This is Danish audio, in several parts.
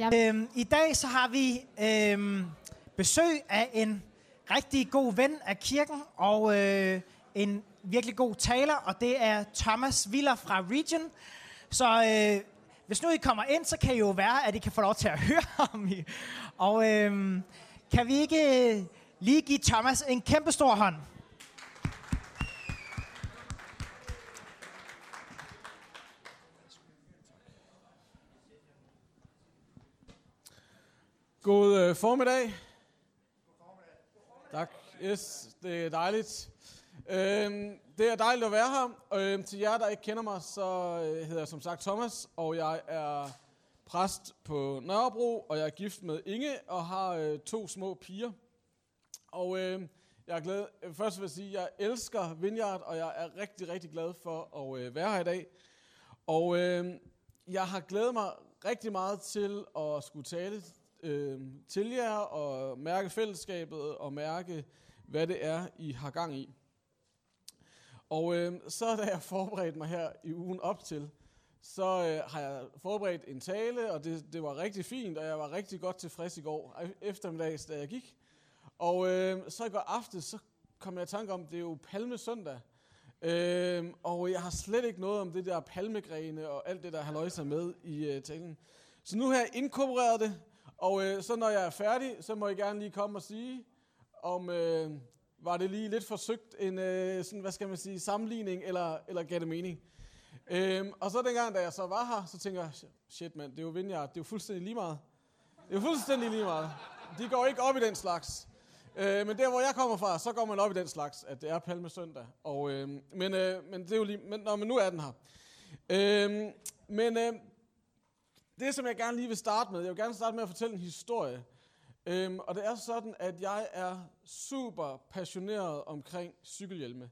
Ja. Øhm, I dag så har vi øhm, besøg af en rigtig god ven af kirken, og øh, en virkelig god taler, og det er Thomas Viller fra Region. Så øh, hvis nu I kommer ind, så kan I jo være, at I kan få lov til at høre ham. i. Og øh, kan vi ikke øh, lige give Thomas en kæmpe stor hånd? God øh, formiddag. Tak. Yes, det er dejligt. Øhm, det er dejligt at være her. Øhm, til jer, der ikke kender mig, så øh, hedder jeg som sagt Thomas, og jeg er præst på Nørrebro, og jeg er gift med Inge og har øh, to små piger. Og øh, jeg er glad, øh, først vil jeg sige, at jeg elsker Vineyard, og jeg er rigtig, rigtig glad for at øh, være her i dag. Og øh, jeg har glædet mig rigtig meget til at skulle tale øh, til jer og mærke fællesskabet og mærke, hvad det er, I har gang i. Og øh, så da jeg forberedt mig her i ugen op til, så øh, har jeg forberedt en tale, og det, det var rigtig fint, og jeg var rigtig godt tilfreds i går e-, eftermiddags, da jeg gik. Og øh, så i går aftes, så kom jeg i tanke om, det er jo palmesøndag. Øh, og jeg har slet ikke noget om det der palmegrene og alt det, der har løjser med i øh, talen. Så nu har jeg inkorporeret det, og øh, så når jeg er færdig, så må I gerne lige komme og sige, om øh, var det lige lidt forsøgt en, øh, sådan, hvad skal man sige, sammenligning, eller, eller gav det mening. Øhm, og så dengang, da jeg så var her, så tænker jeg, shit mand, det er jo Vineyard, det er jo fuldstændig lige meget. Det er jo fuldstændig lige meget. De går ikke op i den slags. Øh, men der, hvor jeg kommer fra, så går man op i den slags, at det er palmesøndag. Og, øh, men, øh, men det er jo lige, men, nå, men nu er den her. Øh, men øh, det, som jeg gerne lige vil starte med, jeg vil gerne starte med at fortælle en historie. Øhm, og det er sådan, at jeg er super passioneret omkring cykelhjelme.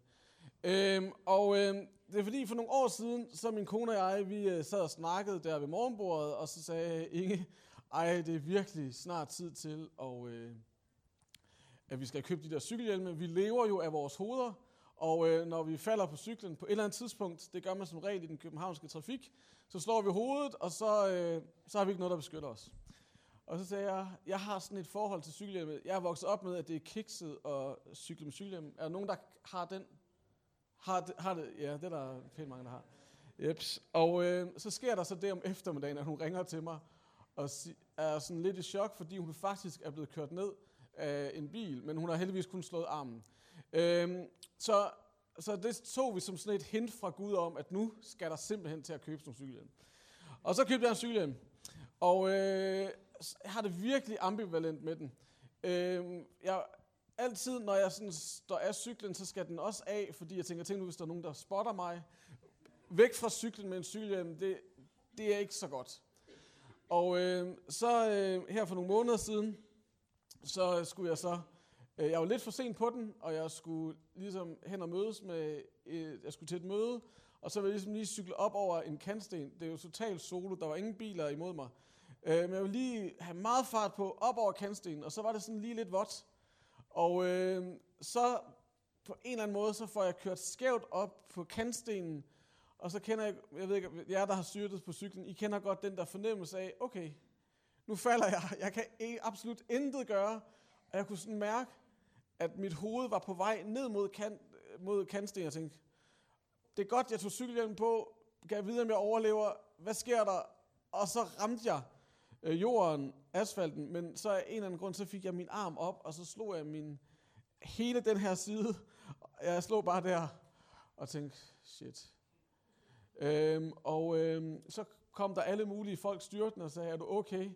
Øhm, og øhm, det er fordi, for nogle år siden, så min kone og jeg, vi øh, sad og snakkede der ved morgenbordet, og så sagde Inge, ej, det er virkelig snart tid til, og, øh, at vi skal købe de der cykelhjelme. Vi lever jo af vores hoveder, og øh, når vi falder på cyklen på et eller andet tidspunkt, det gør man som regel i den københavnske trafik, så slår vi hovedet, og så, øh, så har vi ikke noget, der beskytter os. Og så sagde jeg, jeg har sådan et forhold til cykelhjelmet. Jeg er vokset op med, at det er kikset og cykle med cykelhjelm. Er der nogen, der har den? Har det, har det? Ja, det er der pænt mange, der har. Jeps. Og øh, så sker der så det om eftermiddagen, at hun ringer til mig og er sådan lidt i chok, fordi hun faktisk er blevet kørt ned af en bil, men hun har heldigvis kun slået armen. Øhm, så, så det tog vi som sådan et hint fra Gud om, at nu skal der simpelthen til at købe nogle cykelhjelm. Og så købte jeg en cykelhjelm. Og øh, jeg har det virkelig ambivalent med den. Øh, jeg, altid, når jeg sådan står af cyklen, så skal den også af, fordi jeg tænker, tænk nu, hvis der er nogen, der spotter mig. Væk fra cyklen med en cykelhjelm, det, det er ikke så godt. Og øh, så øh, her for nogle måneder siden, så skulle jeg så, Øh, jeg var lidt for sent på den, og jeg skulle ligesom hen og mødes med, jeg skulle til et møde, og så ville jeg ligesom lige cykle op over en kantsten. Det er jo totalt solo, der var ingen biler imod mig. Øh, men jeg ville lige have meget fart på, op over kantstenen, og så var det sådan lige lidt vådt. Og øh, så på en eller anden måde, så får jeg kørt skævt op på kantstenen, og så kender jeg, jeg ved ikke, jer der har styrtet på cyklen, I kender godt den der fornemmelse af, okay, nu falder jeg, jeg kan e- absolut intet gøre, og jeg kunne sådan mærke, at mit hoved var på vej ned mod, kan, mod kantsten. jeg tænkte, det er godt, jeg tog cykelhjelm på, kan jeg vide, om jeg overlever, hvad sker der? Og så ramte jeg øh, jorden, asfalten, men så af en eller anden grund, så fik jeg min arm op, og så slog jeg min, hele den her side, jeg slog bare der, og tænkte, shit. Øhm, og øhm, så kom der alle mulige folk styrtende og sagde, er du okay?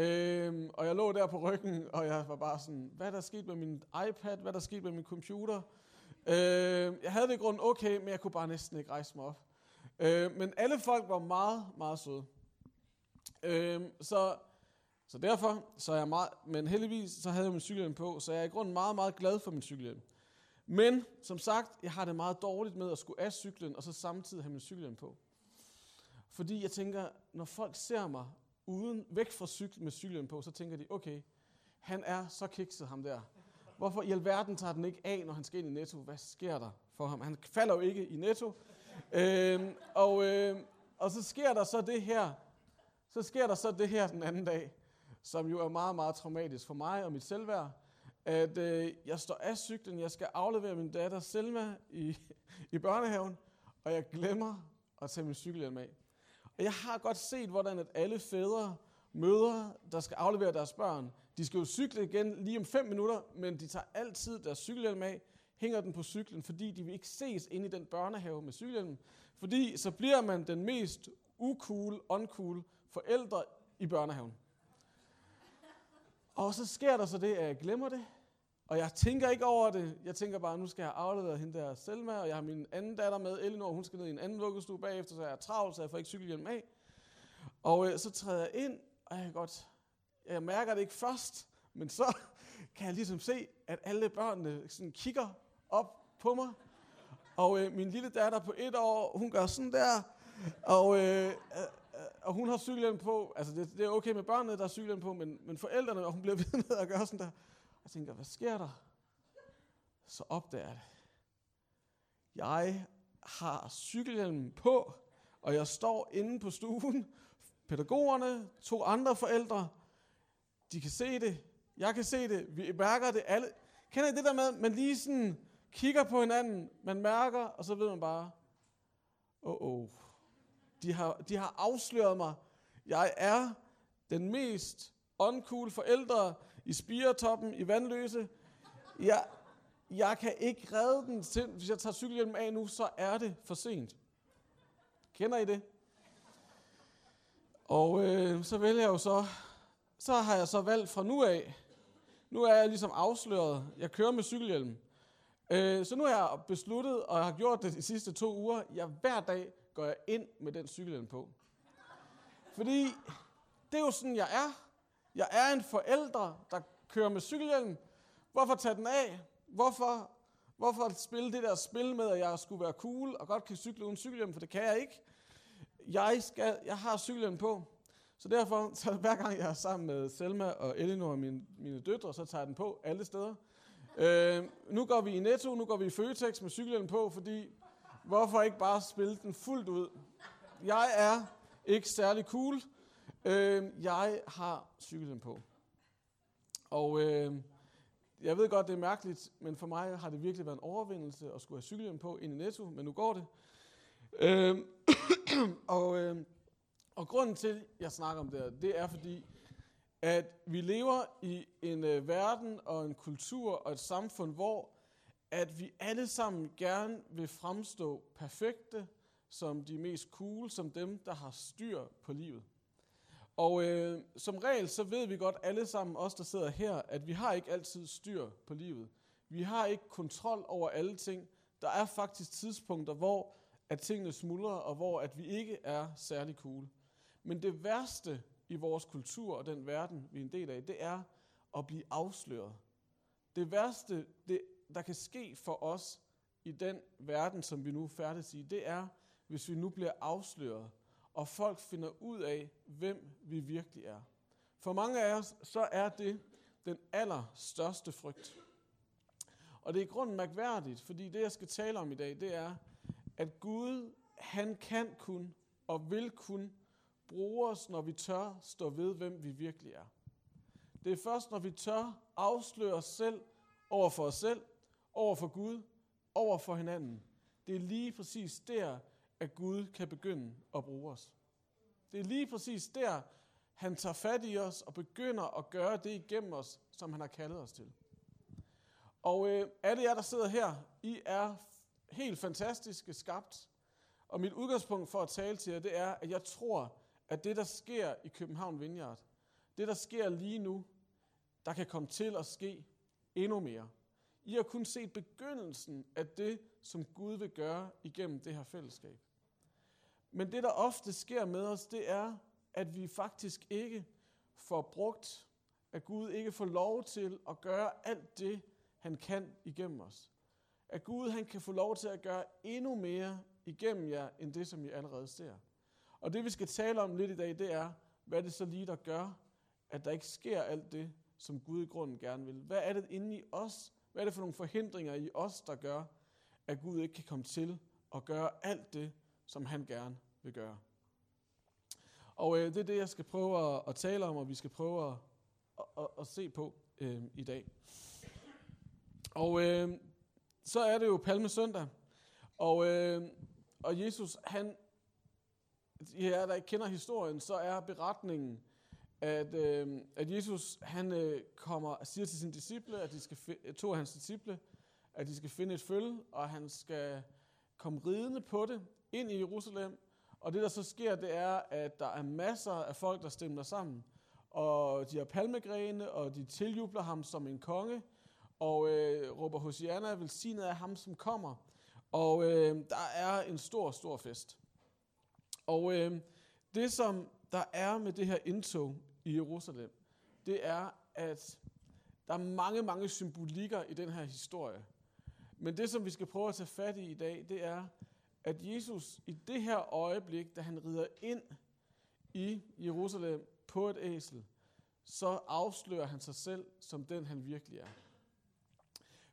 Øhm, og jeg lå der på ryggen, og jeg var bare sådan, hvad der skete med min iPad, hvad der skete med min computer? Øhm, jeg havde det i grunden okay, men jeg kunne bare næsten ikke rejse mig op. Øhm, men alle folk var meget, meget søde. Øhm, så, så derfor, så er jeg meget, men heldigvis så havde jeg min cykelhjelm på, så jeg er i grunden meget, meget glad for min cykelhjelm. Men som sagt, jeg har det meget dårligt med at skulle af cyklen, og så samtidig have min cykelhjelm på. Fordi jeg tænker, når folk ser mig uden væk fra cyklen med cyklen på, så tænker de, okay, han er så kikset ham der. Hvorfor i alverden tager den ikke af, når han skal ind i Netto? Hvad sker der for ham? Han falder jo ikke i Netto. Øhm, og, øh, og så sker der så det her, Så sker der så det her den anden dag, som jo er meget, meget traumatisk for mig og mit selvværd, at øh, jeg står af cyklen, jeg skal aflevere min datter Selma i, i børnehaven, og jeg glemmer at tage min cykelhjelm af. Jeg har godt set, hvordan at alle fædre, mødre, der skal aflevere deres børn, de skal jo cykle igen lige om 5 minutter, men de tager altid deres cykelhjelm af, hænger den på cyklen, fordi de vil ikke ses inde i den børnehave med cykelhjelmen. Fordi så bliver man den mest ucool, uncool forældre i børnehaven. Og så sker der så det, at jeg glemmer det, og jeg tænker ikke over det. Jeg tænker bare, nu skal jeg aflevere hende der Selma, og jeg har min anden datter med, Elinor, hun skal ned i en anden vuggestue bagefter, så jeg er travlt, så jeg får ikke cykelhjelm af. Og øh, så træder jeg ind, og jeg godt, jeg mærker det ikke først, men så kan jeg ligesom se, at alle børnene sådan kigger op på mig. Og øh, min lille datter på et år, hun gør sådan der, og, øh, øh, og hun har cykelhjelm på. Altså det, det er okay med børnene, der har cykelhjelm på, men, men forældrene, og hun bliver ved med at gøre sådan der. Jeg tænker, hvad sker der? Så opdager jeg det. Jeg har cykelhjelmen på, og jeg står inde på stuen. Pædagogerne, to andre forældre, de kan se det. Jeg kan se det. Vi mærker det alle. Kender I det der med, at man lige sådan kigger på hinanden, man mærker, og så ved man bare, åh, oh, oh. De har, de har afsløret mig. Jeg er den mest uncool forældre i Spiretoppen, i Vandløse. Jeg, jeg kan ikke redde den til, hvis jeg tager cykelhjelmen af nu, så er det for sent. Kender I det? Og øh, så vælger jeg jo så, så har jeg så valgt fra nu af, nu er jeg ligesom afsløret, jeg kører med cykelhjelm. Øh, så nu har jeg besluttet, og jeg har gjort det de sidste to uger, jeg hver dag går jeg ind med den cykelhjelm på. Fordi det er jo sådan, jeg er. Jeg er en forælder, der kører med cykelhjelm. Hvorfor tage den af? Hvorfor, hvorfor spille det der spil med, at jeg skulle være cool og godt kan cykle uden cykelhjelm, for det kan jeg ikke. Jeg, skal, jeg har cykelhjelm på, så derfor, så hver gang jeg er sammen med Selma og Elinor og mine, mine døtre, så tager jeg den på alle steder. Øh, nu går vi i Netto, nu går vi i Føtex med cykelhjelm på, fordi hvorfor ikke bare spille den fuldt ud? Jeg er ikke særlig cool. Øh, jeg har cyklen på. Og øh, jeg ved godt, det er mærkeligt, men for mig har det virkelig været en overvindelse at skulle have cyklen på ind i Netto, men nu går det. Øh, og, øh, og grunden til, at jeg snakker om det her, det er fordi, at vi lever i en øh, verden og en kultur og et samfund, hvor at vi alle sammen gerne vil fremstå perfekte, som de mest cool, som dem, der har styr på livet. Og øh, som regel, så ved vi godt alle sammen, os der sidder her, at vi har ikke altid styr på livet. Vi har ikke kontrol over alle ting. Der er faktisk tidspunkter, hvor at tingene smuldrer, og hvor at vi ikke er særlig cool. Men det værste i vores kultur og den verden, vi er en del af, det er at blive afsløret. Det værste, det, der kan ske for os i den verden, som vi nu færdes i, det er, hvis vi nu bliver afsløret og folk finder ud af, hvem vi virkelig er. For mange af os, så er det den allerstørste frygt. Og det er i grunden mærkværdigt, fordi det, jeg skal tale om i dag, det er, at Gud, han kan kun og vil kun bruge os, når vi tør stå ved, hvem vi virkelig er. Det er først, når vi tør afsløre os selv over for os selv, over for Gud, over for hinanden. Det er lige præcis der, at Gud kan begynde at bruge os. Det er lige præcis der, han tager fat i os og begynder at gøre det igennem os, som han har kaldet os til. Og øh, alle jer, der sidder her, I er helt fantastiske skabt. Og mit udgangspunkt for at tale til jer, det er, at jeg tror, at det, der sker i København Vineyard, det, der sker lige nu, der kan komme til at ske endnu mere. I har kun set begyndelsen af det, som Gud vil gøre igennem det her fællesskab. Men det, der ofte sker med os, det er, at vi faktisk ikke får brugt, at Gud ikke får lov til at gøre alt det, han kan igennem os. At Gud han kan få lov til at gøre endnu mere igennem jer, end det, som I allerede ser. Og det, vi skal tale om lidt i dag, det er, hvad det så lige, der gør, at der ikke sker alt det, som Gud i grunden gerne vil. Hvad er det inde i os? Hvad er det for nogle forhindringer i os, der gør, at Gud ikke kan komme til at gøre alt det, som han gerne vil gøre. Og øh, det er det, jeg skal prøve at, at tale om, og vi skal prøve at, at, at, se på øh, i dag. Og øh, så er det jo Palmesøndag, og, øh, og Jesus, han, ja, der ikke kender historien, så er beretningen, at, øh, at Jesus han øh, kommer siger til sine disciple, at de skal to af hans disciple, at de skal finde et følge, og han skal komme ridende på det ind i Jerusalem. Og det, der så sker, det er, at der er masser af folk, der stemmer sammen. Og de har palmegrene, og de tiljubler ham som en konge, og øh, råber Hosianna, velsignet af ham, som kommer. Og øh, der er en stor, stor fest. Og øh, det, som der er med det her indtog i Jerusalem, det er, at der er mange, mange symbolikker i den her historie. Men det, som vi skal prøve at tage fat i i dag, det er, at Jesus i det her øjeblik, da han rider ind i Jerusalem på et æsel, så afslører han sig selv som den, han virkelig er.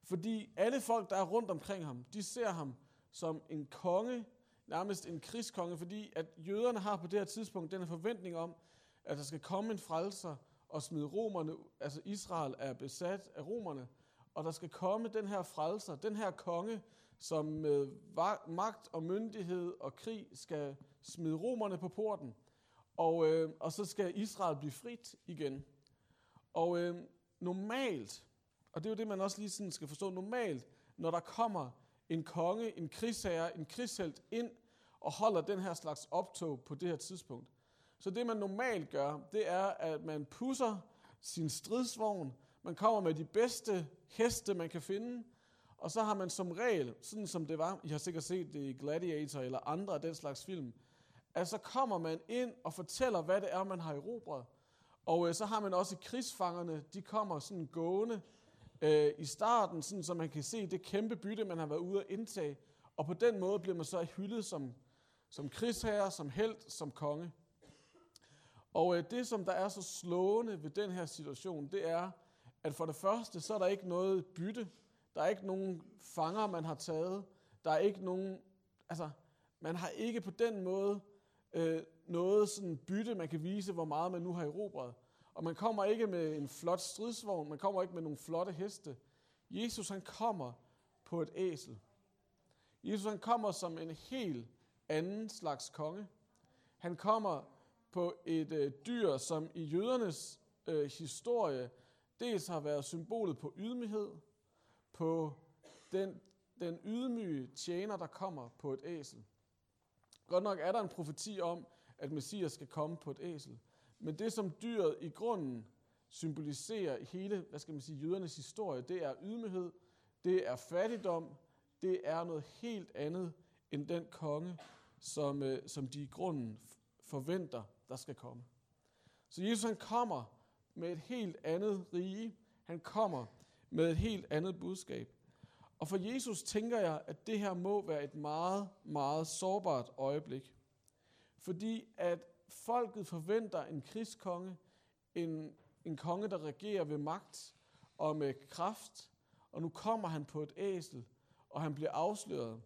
Fordi alle folk, der er rundt omkring ham, de ser ham som en konge, nærmest en krigskonge, fordi at jøderne har på det her tidspunkt den her forventning om, at der skal komme en frelser og smide romerne, altså Israel er besat af romerne, og der skal komme den her frelser, den her konge, som med magt og myndighed og krig skal smide romerne på porten, og, øh, og så skal Israel blive frit igen. Og øh, normalt, og det er jo det, man også lige sådan skal forstå, normalt, når der kommer en konge, en krigsherre, en krigshelt ind og holder den her slags optog på det her tidspunkt. Så det, man normalt gør, det er, at man pusser sin stridsvogn, man kommer med de bedste heste, man kan finde, og så har man som regel, sådan som det var, I har sikkert set det i Gladiator eller andre af den slags film, at så kommer man ind og fortæller, hvad det er, man har erobret. Og øh, så har man også krigsfangerne, de kommer sådan gående øh, i starten, sådan så man kan se det kæmpe bytte, man har været ude at indtage. Og på den måde bliver man så hyldet som, som krigsherre, som held, som konge. Og øh, det, som der er så slående ved den her situation, det er, at for det første, så er der ikke noget bytte. Der er ikke nogen fanger, man har taget. Der er ikke nogen, altså, man har ikke på den måde øh, noget sådan bytte, man kan vise, hvor meget man nu har erobret. Og man kommer ikke med en flot stridsvogn, man kommer ikke med nogle flotte heste. Jesus han kommer på et æsel. Jesus han kommer som en helt anden slags konge. Han kommer på et øh, dyr, som i jødernes øh, historie dels har været symbolet på ydmyghed, på den, den ydmyge tjener, der kommer på et æsel. Godt nok er der en profeti om, at Messias skal komme på et æsel. Men det, som dyret i grunden symboliserer i hele, hvad skal man sige, jødernes historie, det er ydmyghed, det er fattigdom, det er noget helt andet end den konge, som, øh, som de i grunden forventer, der skal komme. Så Jesus han kommer med et helt andet rige. Han kommer med et helt andet budskab. Og for Jesus tænker jeg, at det her må være et meget, meget sårbart øjeblik. Fordi at folket forventer en krigskonge, en, en konge, der regerer ved magt og med kraft, og nu kommer han på et æsel, og han bliver afsløret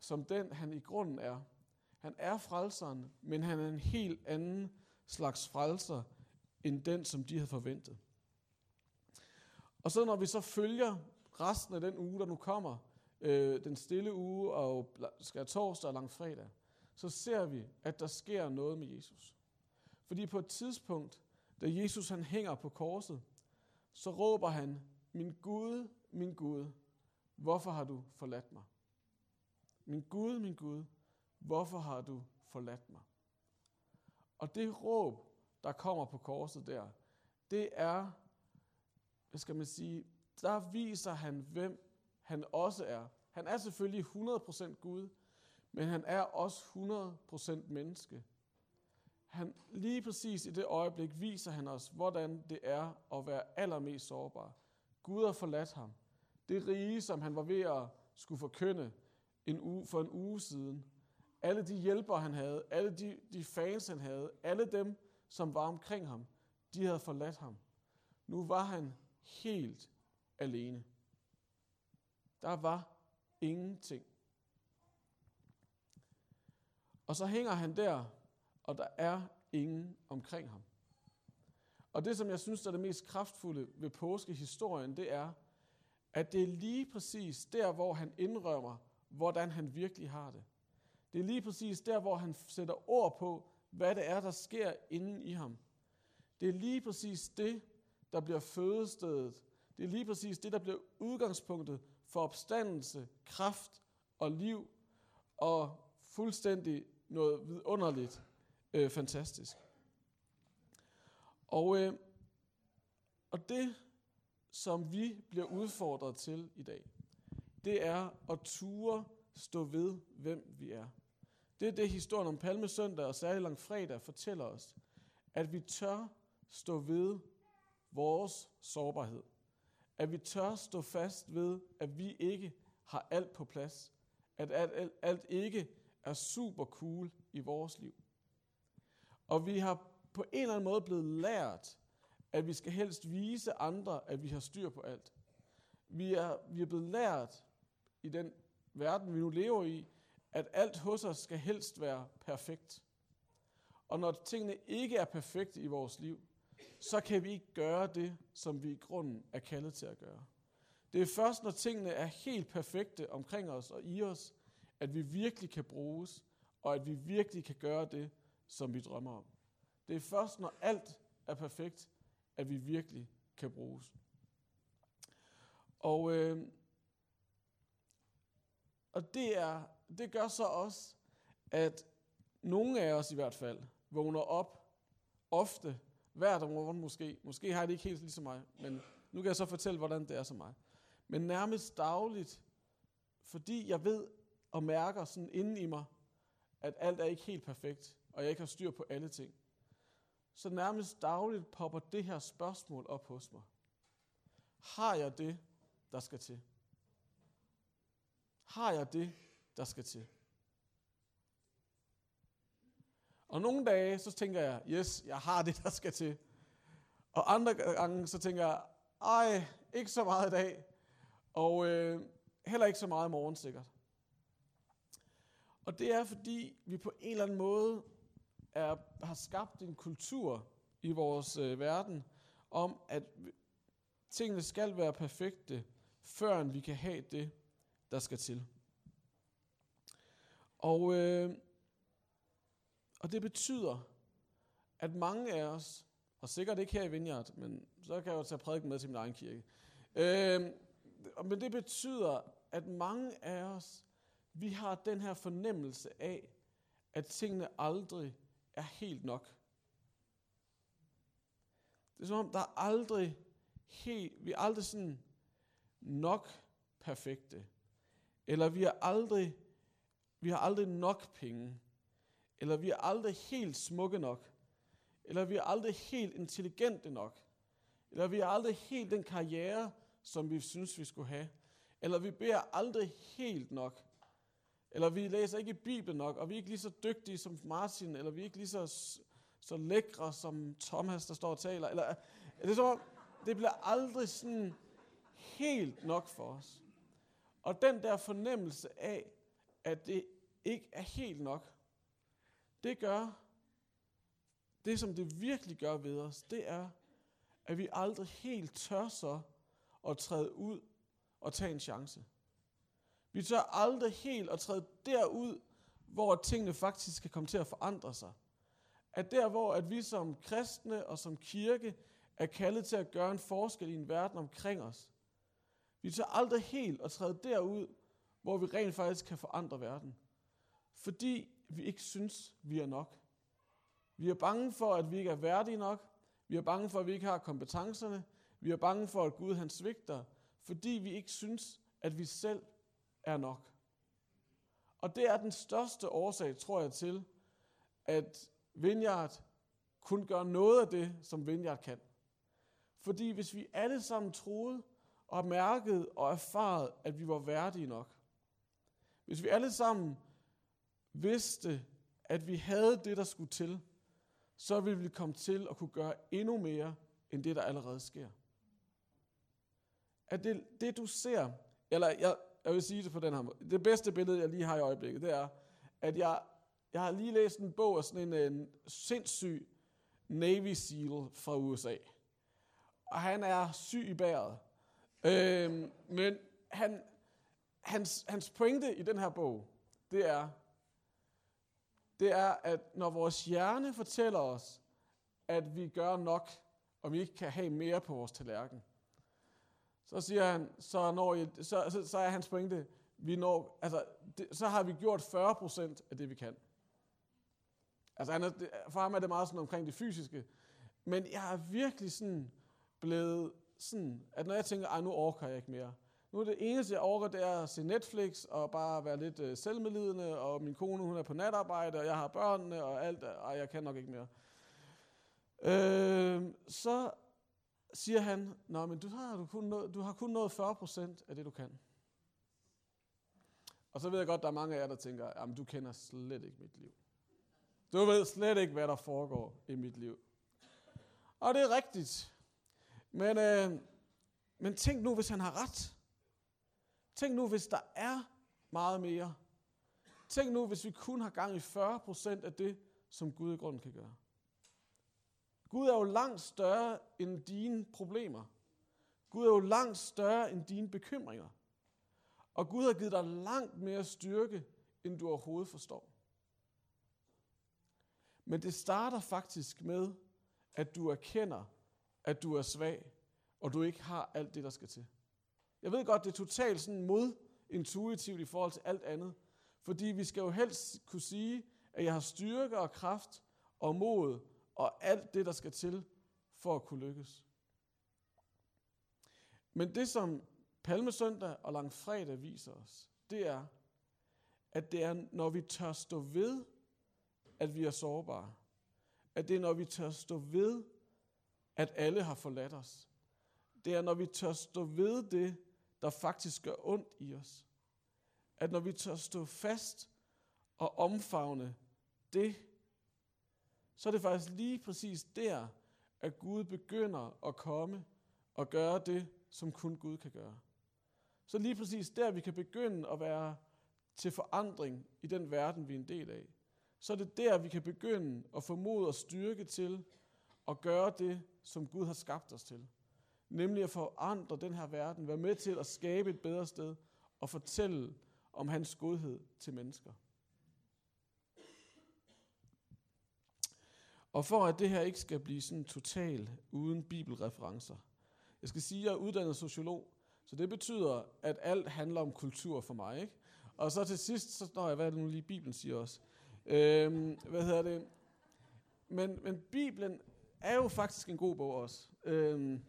som den, han i grunden er. Han er frelseren, men han er en helt anden slags frelser, end den, som de havde forventet. Og så når vi så følger resten af den uge, der nu kommer, øh, den stille uge og skal torsdag og langfredag, så ser vi, at der sker noget med Jesus. Fordi på et tidspunkt, da Jesus han hænger på korset, så råber han, min Gud, min Gud, hvorfor har du forladt mig? Min Gud, min Gud, hvorfor har du forladt mig? Og det råb, der kommer på korset der, det er, hvad skal man sige, der viser han, hvem han også er. Han er selvfølgelig 100% Gud, men han er også 100% menneske. Han, lige præcis i det øjeblik viser han os, hvordan det er at være allermest sårbar. Gud har forladt ham. Det rige, som han var ved at skulle forkynde en uge, for en uge siden. Alle de hjælpere, han havde, alle de, de fans, han havde, alle dem, som var omkring ham, de havde forladt ham. Nu var han helt alene. Der var ingenting. Og så hænger han der, og der er ingen omkring ham. Og det, som jeg synes er det mest kraftfulde ved påskehistorien, det er, at det er lige præcis der, hvor han indrømmer, hvordan han virkelig har det. Det er lige præcis der, hvor han sætter ord på, hvad det er, der sker inden i ham. Det er lige præcis det, der bliver fødestedet. Det er lige præcis det, der bliver udgangspunktet for opstandelse, kraft og liv og fuldstændig noget vidunderligt øh, fantastisk. Og, øh, og det, som vi bliver udfordret til i dag, det er at ture stå ved, hvem vi er. Det er det, historien om Palmesøndag og særlig langfredag fortæller os. At vi tør stå ved vores sårbarhed. At vi tør stå fast ved, at vi ikke har alt på plads. At alt, alt, alt ikke er super cool i vores liv. Og vi har på en eller anden måde blevet lært, at vi skal helst vise andre, at vi har styr på alt. Vi er, vi er blevet lært i den verden, vi nu lever i, at alt hos os skal helst være perfekt. Og når tingene ikke er perfekte i vores liv, så kan vi ikke gøre det, som vi i grunden er kaldet til at gøre. Det er først, når tingene er helt perfekte omkring os og i os, at vi virkelig kan bruges, og at vi virkelig kan gøre det, som vi drømmer om. Det er først, når alt er perfekt, at vi virkelig kan bruges. Og, øh, og det, er, det gør så også, at nogle af os i hvert fald vågner op ofte, hver morgen måske. Måske har jeg det ikke helt ligesom mig, men nu kan jeg så fortælle, hvordan det er som mig. Men nærmest dagligt, fordi jeg ved og mærker sådan inden i mig, at alt er ikke helt perfekt, og jeg ikke har styr på alle ting. Så nærmest dagligt popper det her spørgsmål op hos mig. Har jeg det, der skal til? Har jeg det, der skal til? Og nogle dage, så tænker jeg, yes, jeg har det, der skal til. Og andre gange, så tænker jeg, ej, ikke så meget i dag. Og øh, heller ikke så meget i morgen sikkert. Og det er, fordi vi på en eller anden måde er, har skabt en kultur i vores øh, verden om, at tingene skal være perfekte, før vi kan have det, der skal til. Og, øh, og det betyder, at mange af os, og sikkert ikke her i Vineyard, men så kan jeg jo tage prædiken med til min egen kirke. Øh, men det betyder, at mange af os, vi har den her fornemmelse af, at tingene aldrig er helt nok. Det er som om, der er aldrig helt, vi er aldrig sådan nok perfekte. Eller vi er aldrig, vi har aldrig nok penge. Eller vi er aldrig helt smukke nok. Eller vi er aldrig helt intelligente nok. Eller vi er aldrig helt den karriere, som vi synes, vi skulle have. Eller vi beder aldrig helt nok. Eller vi læser ikke Bibelen nok, og vi er ikke lige så dygtige som Martin, eller vi er ikke lige så, så lækre som Thomas, der står og taler. Eller, det, er så, det bliver aldrig sådan helt nok for os. Og den der fornemmelse af, at det ikke er helt nok, det gør, det som det virkelig gør ved os, det er, at vi aldrig helt tør så at træde ud og tage en chance. Vi tør aldrig helt at træde derud, hvor tingene faktisk kan komme til at forandre sig. At der, hvor at vi som kristne og som kirke er kaldet til at gøre en forskel i en verden omkring os. Vi tør aldrig helt at træde derud, hvor vi rent faktisk kan forandre verden. Fordi vi ikke synes, vi er nok. Vi er bange for, at vi ikke er værdige nok. Vi er bange for, at vi ikke har kompetencerne. Vi er bange for, at Gud han svigter. Fordi vi ikke synes, at vi selv er nok. Og det er den største årsag, tror jeg, til, at Vineyard kun gør noget af det, som Vineyard kan. Fordi hvis vi alle sammen troede og mærkede og erfarede, at vi var værdige nok, hvis vi alle sammen vidste, at vi havde det, der skulle til, så ville vi komme til at kunne gøre endnu mere, end det, der allerede sker. At det, det du ser, eller jeg, jeg vil sige det på den her måde. Det bedste billede, jeg lige har i øjeblikket, det er, at jeg Jeg har lige læst en bog af sådan en, en sindssyg Navy SEAL fra USA. Og han er syg i bæret. Øhm, men han, hans, hans pointe i den her bog, det er, det er, at når vores hjerne fortæller os, at vi gør nok, og vi ikke kan have mere på vores tallerken, så siger han, så, når I, så, så, så er hans pointe, vi når, altså, det, så har vi gjort 40% af det, vi kan. Altså, han er, for ham er det meget sådan omkring det fysiske. Men jeg er virkelig sådan blevet sådan, at når jeg tænker, ej, nu orker jeg ikke mere. Nu er det eneste, jeg orker, det er at se Netflix og bare være lidt øh, selvmedlidende, og min kone, hun er på natarbejde, og jeg har børnene, og alt, og jeg kan nok ikke mere. Øh, så siger han, Nå, men du har, du, kun nået, du har kun nået 40% af det, du kan. Og så ved jeg godt, der er mange af jer, der tænker, jamen du kender slet ikke mit liv. Du ved slet ikke, hvad der foregår i mit liv. Og det er rigtigt. Men, øh, men tænk nu, hvis han har ret. Tænk nu, hvis der er meget mere. Tænk nu, hvis vi kun har gang i 40% af det, som Gud i grunden kan gøre. Gud er jo langt større end dine problemer. Gud er jo langt større end dine bekymringer. Og Gud har givet dig langt mere styrke, end du overhovedet forstår. Men det starter faktisk med, at du erkender, at du er svag, og du ikke har alt det, der skal til. Jeg ved godt, det er totalt sådan modintuitivt i forhold til alt andet. Fordi vi skal jo helst kunne sige, at jeg har styrke og kraft og mod og alt det, der skal til for at kunne lykkes. Men det, som Palmesøndag og Langfredag viser os, det er, at det er, når vi tør stå ved, at vi er sårbare. At det er, når vi tør stå ved, at alle har forladt os. Det er, når vi tør stå ved det, der faktisk gør ondt i os. At når vi tør stå fast og omfavne det, så er det faktisk lige præcis der, at Gud begynder at komme og gøre det, som kun Gud kan gøre. Så lige præcis der, vi kan begynde at være til forandring i den verden, vi er en del af. Så er det der, vi kan begynde at få mod og styrke til at gøre det, som Gud har skabt os til. Nemlig at forandre den her verden, være med til at skabe et bedre sted og fortælle om hans godhed til mennesker. Og for at det her ikke skal blive sådan total uden bibelreferencer. Jeg skal sige, at jeg er uddannet sociolog, så det betyder, at alt handler om kultur for mig. Ikke? Og så til sidst, så når jeg, hvad er det nu lige Bibelen siger også? Øhm, hvad hedder det? Men, men Bibelen er jo faktisk en god bog også. Øhm,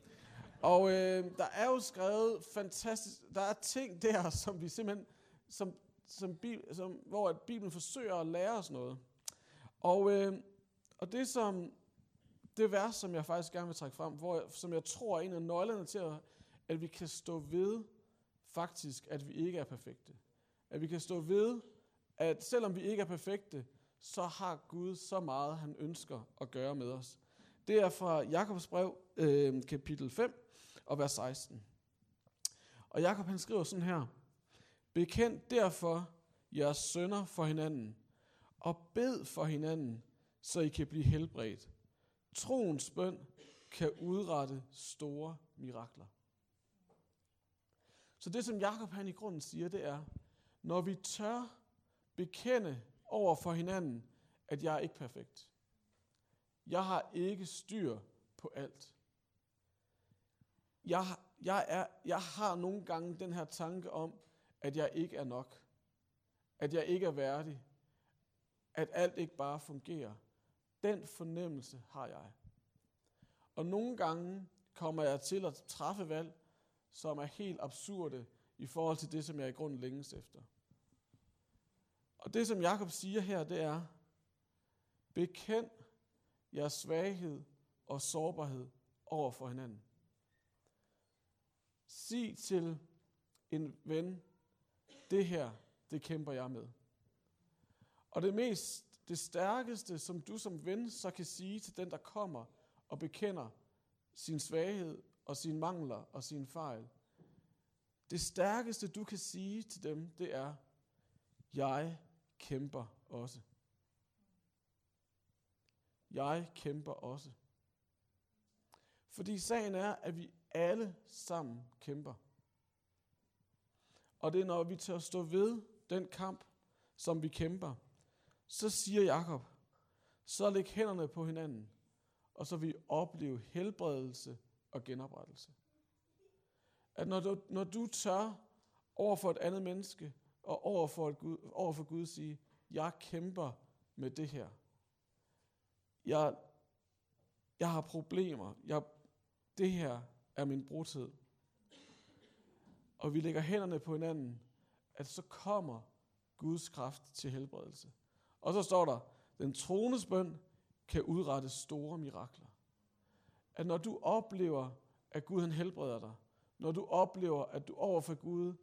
og øh, der er jo skrevet fantastisk, der er ting der, som vi simpelthen, som, som, som, hvor at Bibelen forsøger at lære os noget. Og, øh, og det som, det vers, som jeg faktisk gerne vil trække frem, hvor, som jeg tror er en af nøglerne til, at, at vi kan stå ved faktisk, at vi ikke er perfekte. At vi kan stå ved, at selvom vi ikke er perfekte, så har Gud så meget, han ønsker at gøre med os. Det er fra Jakobs brev, øh, kapitel 5 og vers 16. Og Jakob han skriver sådan her. Bekend derfor jeres sønder for hinanden, og bed for hinanden, så I kan blive helbredt. Troens bøn kan udrette store mirakler. Så det, som Jakob han i grunden siger, det er, når vi tør bekende over for hinanden, at jeg er ikke perfekt. Jeg har ikke styr på alt. Jeg, jeg, er, jeg har nogle gange den her tanke om, at jeg ikke er nok. At jeg ikke er værdig. At alt ikke bare fungerer. Den fornemmelse har jeg. Og nogle gange kommer jeg til at træffe valg, som er helt absurde i forhold til det, som jeg i grunden længes efter. Og det, som Jakob siger her, det er, bekend jeres svaghed og sårbarhed over for hinanden. Sig til en ven, det her, det kæmper jeg med. Og det mest, det stærkeste, som du som ven så kan sige til den, der kommer og bekender sin svaghed og sine mangler og sine fejl, det stærkeste, du kan sige til dem, det er, jeg kæmper også. jeg kæmper også. Fordi sagen er, at vi alle sammen kæmper. Og det er, når vi tør stå ved den kamp, som vi kæmper, så siger Jakob, så læg hænderne på hinanden, og så vil vi opleve helbredelse og genoprettelse. At når du, når du tør over for et andet menneske, og over for, et Gud, over for Gud sige, jeg kæmper med det her. Jeg, jeg har problemer. Jeg, det her er min brudtid. Og vi lægger hænderne på hinanden, at så kommer Guds kraft til helbredelse. Og så står der, den troendes bøn kan udrette store mirakler. At når du oplever, at Gud han helbreder dig, når du oplever, at du overfor Gud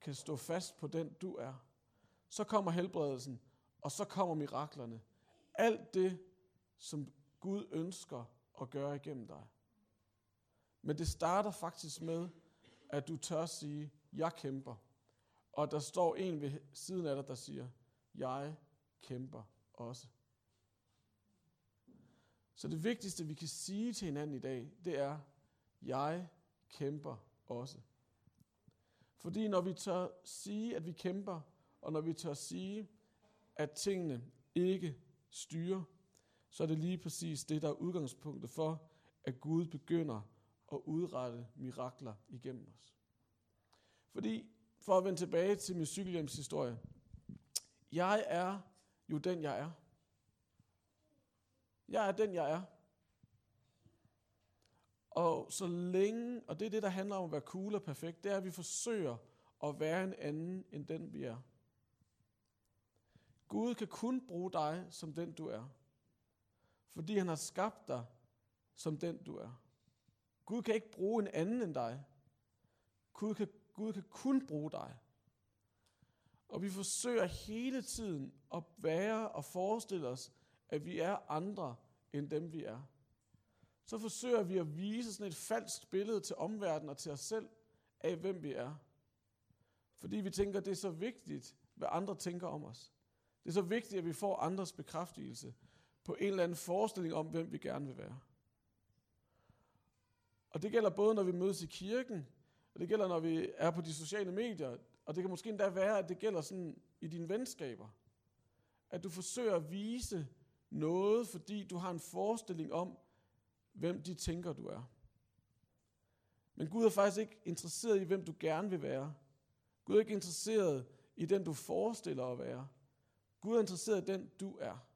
kan stå fast på den, du er, så kommer helbredelsen, og så kommer miraklerne. Alt det, som Gud ønsker at gøre igennem dig. Men det starter faktisk med, at du tør sige, jeg kæmper. Og der står en ved siden af dig, der siger, jeg kæmper også. Så det vigtigste, vi kan sige til hinanden i dag, det er, jeg kæmper også. Fordi når vi tør sige, at vi kæmper, og når vi tør sige, at tingene ikke styrer, så er det lige præcis det, der er udgangspunktet for, at Gud begynder at udrette mirakler igennem os. Fordi, for at vende tilbage til min cykelhjemshistorie, jeg er jo den, jeg er. Jeg er den, jeg er. Og så længe, og det er det, der handler om at være cool og perfekt, det er, at vi forsøger at være en anden end den, vi er. Gud kan kun bruge dig som den, du er. Fordi han har skabt dig som den, du er. Gud kan ikke bruge en anden end dig. Gud kan, Gud kan kun bruge dig. Og vi forsøger hele tiden at være og forestille os, at vi er andre end dem, vi er. Så forsøger vi at vise sådan et falsk billede til omverdenen og til os selv af, hvem vi er. Fordi vi tænker, det er så vigtigt, hvad andre tænker om os. Det er så vigtigt, at vi får andres bekræftelse på en eller anden forestilling om, hvem vi gerne vil være. Og det gælder både, når vi mødes i kirken, og det gælder, når vi er på de sociale medier, og det kan måske endda være, at det gælder sådan i dine venskaber. At du forsøger at vise noget, fordi du har en forestilling om, hvem de tænker, du er. Men Gud er faktisk ikke interesseret i, hvem du gerne vil være. Gud er ikke interesseret i den, du forestiller at være. Gud er interesseret i den, du er.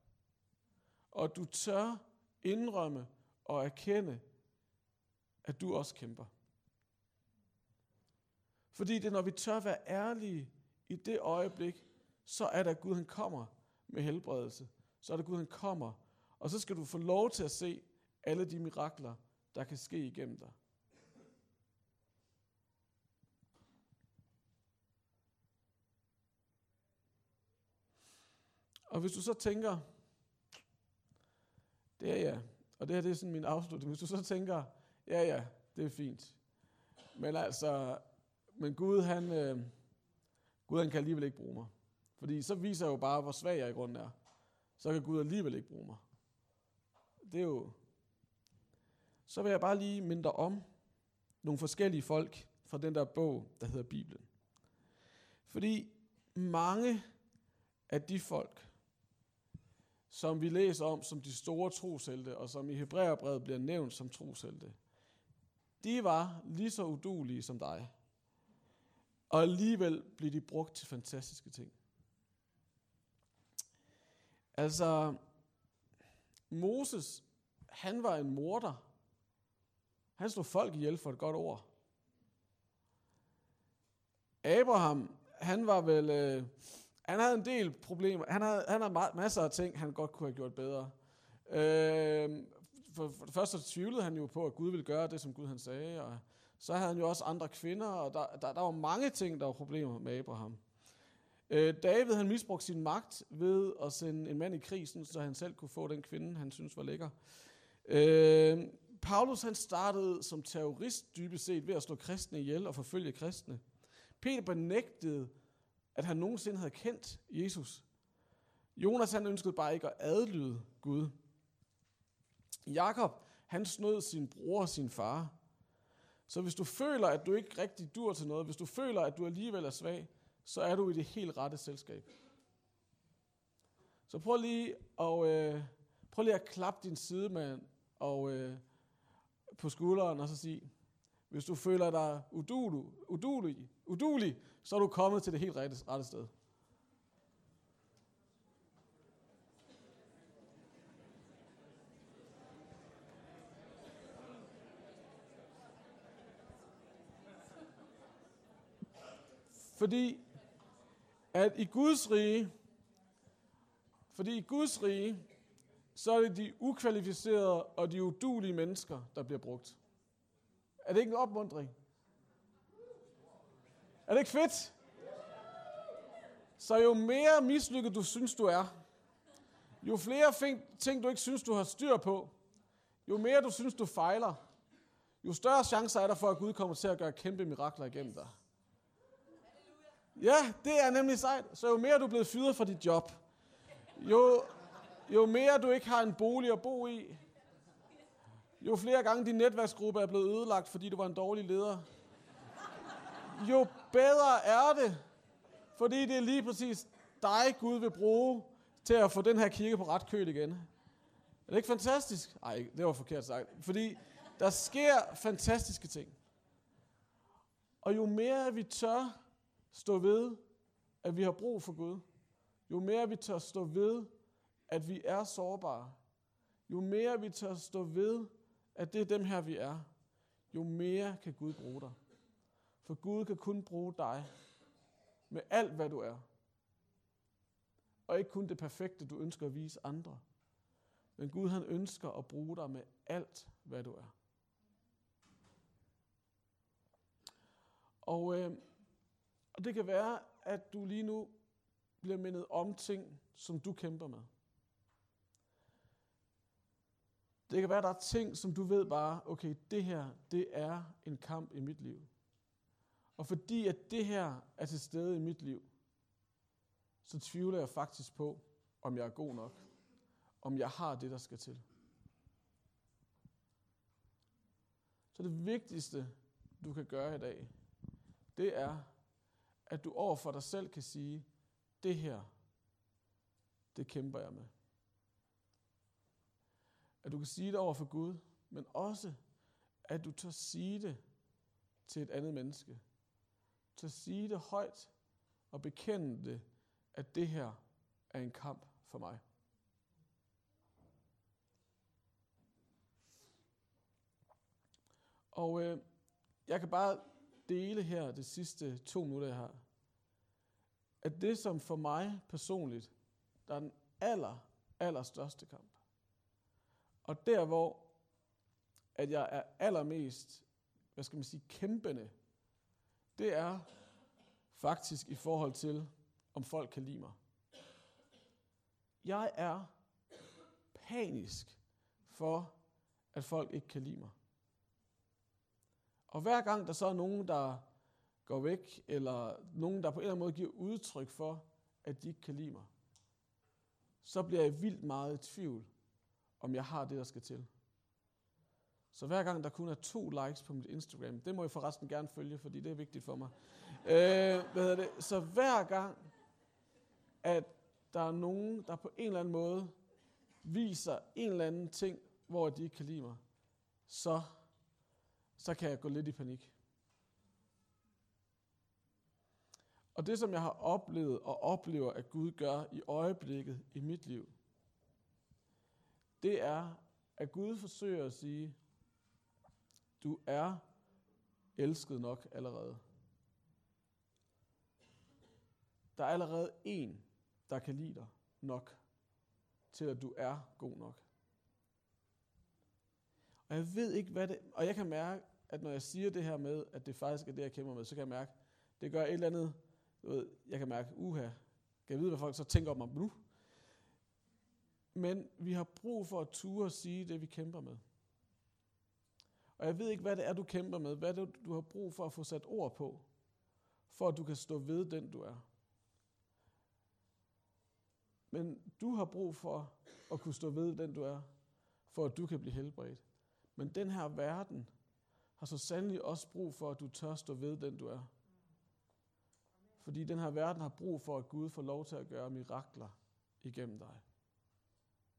Og du tør indrømme og erkende, at du også kæmper. Fordi det er, når vi tør være ærlige i det øjeblik, så er der Gud, han kommer med helbredelse. Så er der Gud, han kommer. Og så skal du få lov til at se alle de mirakler, der kan ske igennem dig. Og hvis du så tænker, det er ja, og det her det er sådan min afslutning, hvis du så tænker, ja ja, det er fint, men altså, men Gud han, øh, Gud han kan alligevel ikke bruge mig. Fordi så viser jeg jo bare, hvor svag jeg i grunden er. Så kan Gud alligevel ikke bruge mig. Det er jo... Så vil jeg bare lige minde dig om nogle forskellige folk fra den der bog, der hedder Bibelen. Fordi mange af de folk, som vi læser om som de store troshelte, og som i Hebræerbrevet bliver nævnt som troshelte, de var lige så udulige som dig. Og alligevel blev de brugt til fantastiske ting. Altså, Moses, han var en morder. Han slog folk ihjel for et godt ord. Abraham, han var vel... Øh, han havde en del problemer. Han havde, han havde masser af ting, han godt kunne have gjort bedre. Øh, for, for det første tvivlede han jo på, at Gud ville gøre det, som Gud han sagde. Og så havde han jo også andre kvinder, og der, der, der var mange ting, der var problemer med Abraham. Øh, David han misbrugte sin magt ved at sende en mand i krig, så han selv kunne få den kvinde, han synes var lækker. Øh, Paulus han startede som terrorist dybest set ved at slå kristne ihjel og forfølge kristne. Peter benægtede, at han nogensinde havde kendt Jesus. Jonas han ønskede bare ikke at adlyde Gud. Jakob, han snød sin bror og sin far. Så hvis du føler, at du ikke rigtig dur til noget, hvis du føler, at du alligevel er svag, så er du i det helt rette selskab. Så prøv lige at, øh, prøv lige at klappe din sidemand og, øh, på skulderen og så sige, hvis du føler dig udulig, udulig, udulig, så er du kommet til det helt rette, rette sted. Fordi at i Guds rige, fordi i Guds rige, så er det de ukvalificerede og de udulige mennesker, der bliver brugt. Er det ikke en opmundring? Er det ikke fedt? Så jo mere mislykket du synes, du er, jo flere ting, du ikke synes, du har styr på, jo mere du synes, du fejler, jo større chancer er der for, at Gud kommer til at gøre kæmpe mirakler igennem dig. Ja, det er nemlig sejt. Så jo mere du er blevet fyret fra dit job, jo, jo mere du ikke har en bolig at bo i, jo flere gange din netværksgruppe er blevet ødelagt, fordi du var en dårlig leder, jo bedre er det, fordi det er lige præcis dig, Gud vil bruge til at få den her kirke på ret køl igen. Er det ikke fantastisk? Nej, det var forkert sagt. Fordi der sker fantastiske ting. Og jo mere vi tør stå ved, at vi har brug for Gud, jo mere vi tør stå ved, at vi er sårbare, jo mere vi tør stå ved, at det er dem her, vi er, jo mere kan Gud bruge dig. For Gud kan kun bruge dig med alt, hvad du er. Og ikke kun det perfekte, du ønsker at vise andre. Men Gud han ønsker at bruge dig med alt, hvad du er. Og, øh, og det kan være, at du lige nu bliver mindet om ting, som du kæmper med. Det kan være, at der er ting, som du ved bare, okay, det her, det er en kamp i mit liv. Og fordi at det her er til stede i mit liv, så tvivler jeg faktisk på, om jeg er god nok. Om jeg har det, der skal til. Så det vigtigste, du kan gøre i dag, det er, at du over for dig selv kan sige, det her, det kæmper jeg med. At du kan sige det over for Gud, men også, at du tør sige det til et andet menneske. Tør sige det højt og bekende det, at det her er en kamp for mig. Og øh, jeg kan bare dele her de sidste to minutter, jeg har, at det, som for mig personligt, der er den aller, aller største kamp, og der, hvor at jeg er allermest, hvad skal man sige, kæmpende, det er faktisk i forhold til, om folk kan lide mig. Jeg er panisk for, at folk ikke kan lide mig. Og hver gang der så er nogen, der går væk, eller nogen, der på en eller anden måde giver udtryk for, at de ikke kan lide mig, så bliver jeg vildt meget i tvivl, om jeg har det, der skal til. Så hver gang der kun er to likes på mit Instagram, det må jeg forresten gerne følge, fordi det er vigtigt for mig. Øh, hvad hedder det? Så hver gang, at der er nogen, der på en eller anden måde viser en eller anden ting, hvor de ikke kan lide mig, så, så kan jeg gå lidt i panik. Og det, som jeg har oplevet og oplever, at Gud gør i øjeblikket i mit liv, det er, at Gud forsøger at sige, du er elsket nok allerede. Der er allerede en, der kan lide dig nok, til at du er god nok. Og jeg ved ikke, hvad det... Og jeg kan mærke, at når jeg siger det her med, at det faktisk er det, jeg kæmper med, så kan jeg mærke, det gør et eller andet... Du ved, jeg kan mærke, uha, kan jeg vide, hvad folk så tænker om mig nu? Men vi har brug for at ture og sige det, vi kæmper med. Og jeg ved ikke, hvad det er, du kæmper med. Hvad det er, du har brug for at få sat ord på, for at du kan stå ved den, du er. Men du har brug for at kunne stå ved den, du er, for at du kan blive helbredt. Men den her verden har så sandelig også brug for, at du tør stå ved den, du er. Fordi den her verden har brug for, at Gud får lov til at gøre mirakler igennem dig.